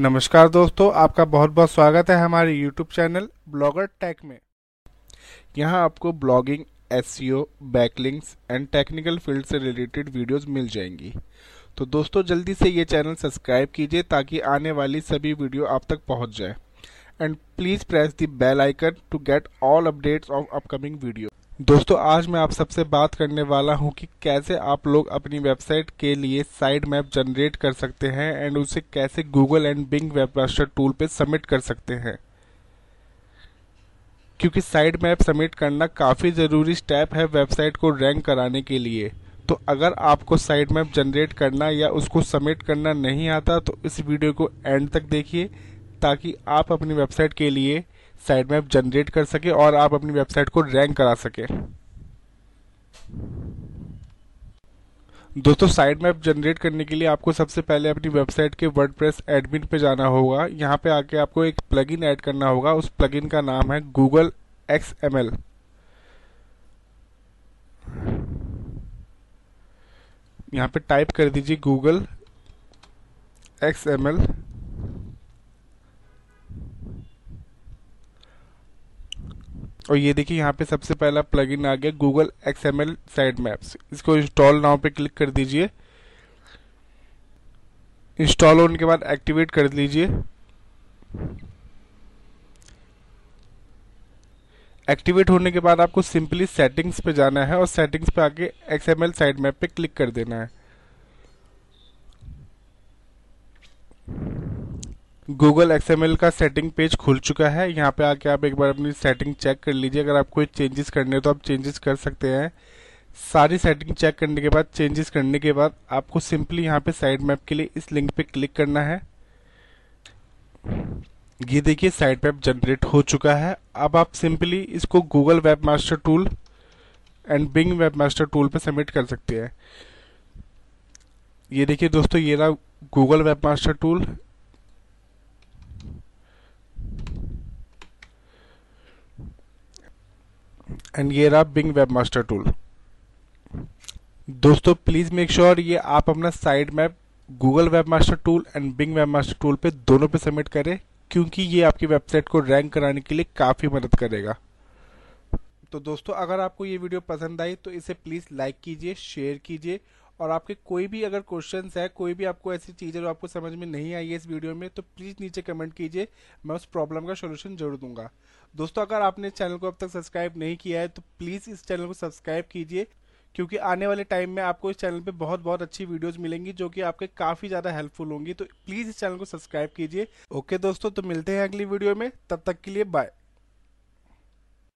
नमस्कार दोस्तों, आपका बहुत बहुत स्वागत है हमारे YouTube चैनल ब्लॉगर टैक में। यहाँ आपको blogging S backlinks and technical field से रिलेटेड वीडियोस मिल जाएँगी। तो दोस्तों, जल्दी से ये चैनल सब्सक्राइब कीजिए ताकि आने वाली सभी वीडियो आप तक पहुँच जाए। And please press the bell icon to get all updates of upcoming video दोस्तों, आज मैं आप सबसे बात करने वाला हूँ कि कैसे आप लोग अपनी वेबसाइट के लिए साइड मैप जनरेट कर सकते हैं एंड उसे कैसे Google and Bing webmaster tool पे सबमिट कर सकते हैं। क्योंकि साइड मैप सबमिट करना काफ़ी ज़रूरी स्टेप है वेबसाइट को रैंक कराने के लिए। तो अगर आपको साइड मैप जनरेट करना या उसको सबमिट करना नहीं आता तो इस वीडियो को एंड तक देखिए ताकि आप अपनी वेबसाइट के लिए साइड मैप जनरेट कर सके और आप अपनी वेबसाइट को रैंक करा सके। दोस्तों साइड मैप जनरेट करने के लिए आपको सबसे पहले अपनी वेबसाइट के वर्डप्रेस एडमिन पे जाना होगा। यहाँ पे आके आपको एक प्लगइन ऐड करना होगा। उस प्लगइन का नाम है गूगल एक्स एम एल यहाँ पे टाइप कर दीजिए गूगल एक्स एम एल और ये देखिए यहाँ पे सबसे पहला प्लगइन आ गया गूगल एक्सएमएल साइड मैप्स इसको इंस्टॉल नाउ पे क्लिक कर दीजिए। इंस्टॉल होने के बाद एक्टिवेट कर लीजिए एक्टिवेट होने के बाद आपको सिंपली सेटिंग्स पे जाना है और सेटिंग्स पे आके एक्सएमएल साइड मैप पे क्लिक कर देना है। गूगल एक्सएमएल का सेटिंग पेज खुल चुका है। यहाँ पे आके आप एक बार अपनी सेटिंग चेक कर लीजिए। अगर आपको चेंजेस करने हो तो आप चेंजेस कर सकते हैं। सारी सेटिंग चेक करने के बाद चेंजेस करने के बाद आपको सिंपली यहाँ पे साइड मैप के लिए इस लिंक पे क्लिक करना है। ये देखिए साइड मैप जनरेट हो चुका है। अब आप सिंपली इसको Google web master tool and Bing web master tool पे सबमिट कर सकते हैं। ये देखिए दोस्तों, ये रहा Google web master tool and ये रहा बिंग वेब मास्टर टूल दोस्तों प्लीज़ मेक श्योर ये आप अपना site map Google web master tool and Bing web master tool पे दोनों पे सबमिट करें, क्योंकि ये आपकी वेबसाइट को रैंक कराने के लिए काफ़ी मदद करेगा। तो दोस्तों, अगर आपको ये वीडियो पसंद आई तो इसे प्लीज़ लाइक कीजिए शेयर कीजिए और आपके कोई भी अगर क्वेश्चन है, कोई भी आपको ऐसी चीज़ है जो आपको समझ में नहीं आई है इस वीडियो में तो प्लीज़ नीचे कमेंट कीजिए, मैं उस प्रॉब्लम का सोल्यूशन ज़रूर दूँगा। दोस्तों, अगर आपने चैनल को अब तक सब्सक्राइब नहीं किया है तो प्लीज़ इस चैनल को सब्सक्राइब कीजिए, क्योंकि आने वाले टाइम में आपको इस चैनल पे बहुत बहुत अच्छी वीडियोस मिलेंगी, जो कि आपके काफ़ी ज़्यादा हेल्पफुल होंगी। तो प्लीज़ इस चैनल को सब्सक्राइब कीजिए। ओके दोस्तों तो मिलते हैं अगली वीडियो में। तब तक के लिए बाय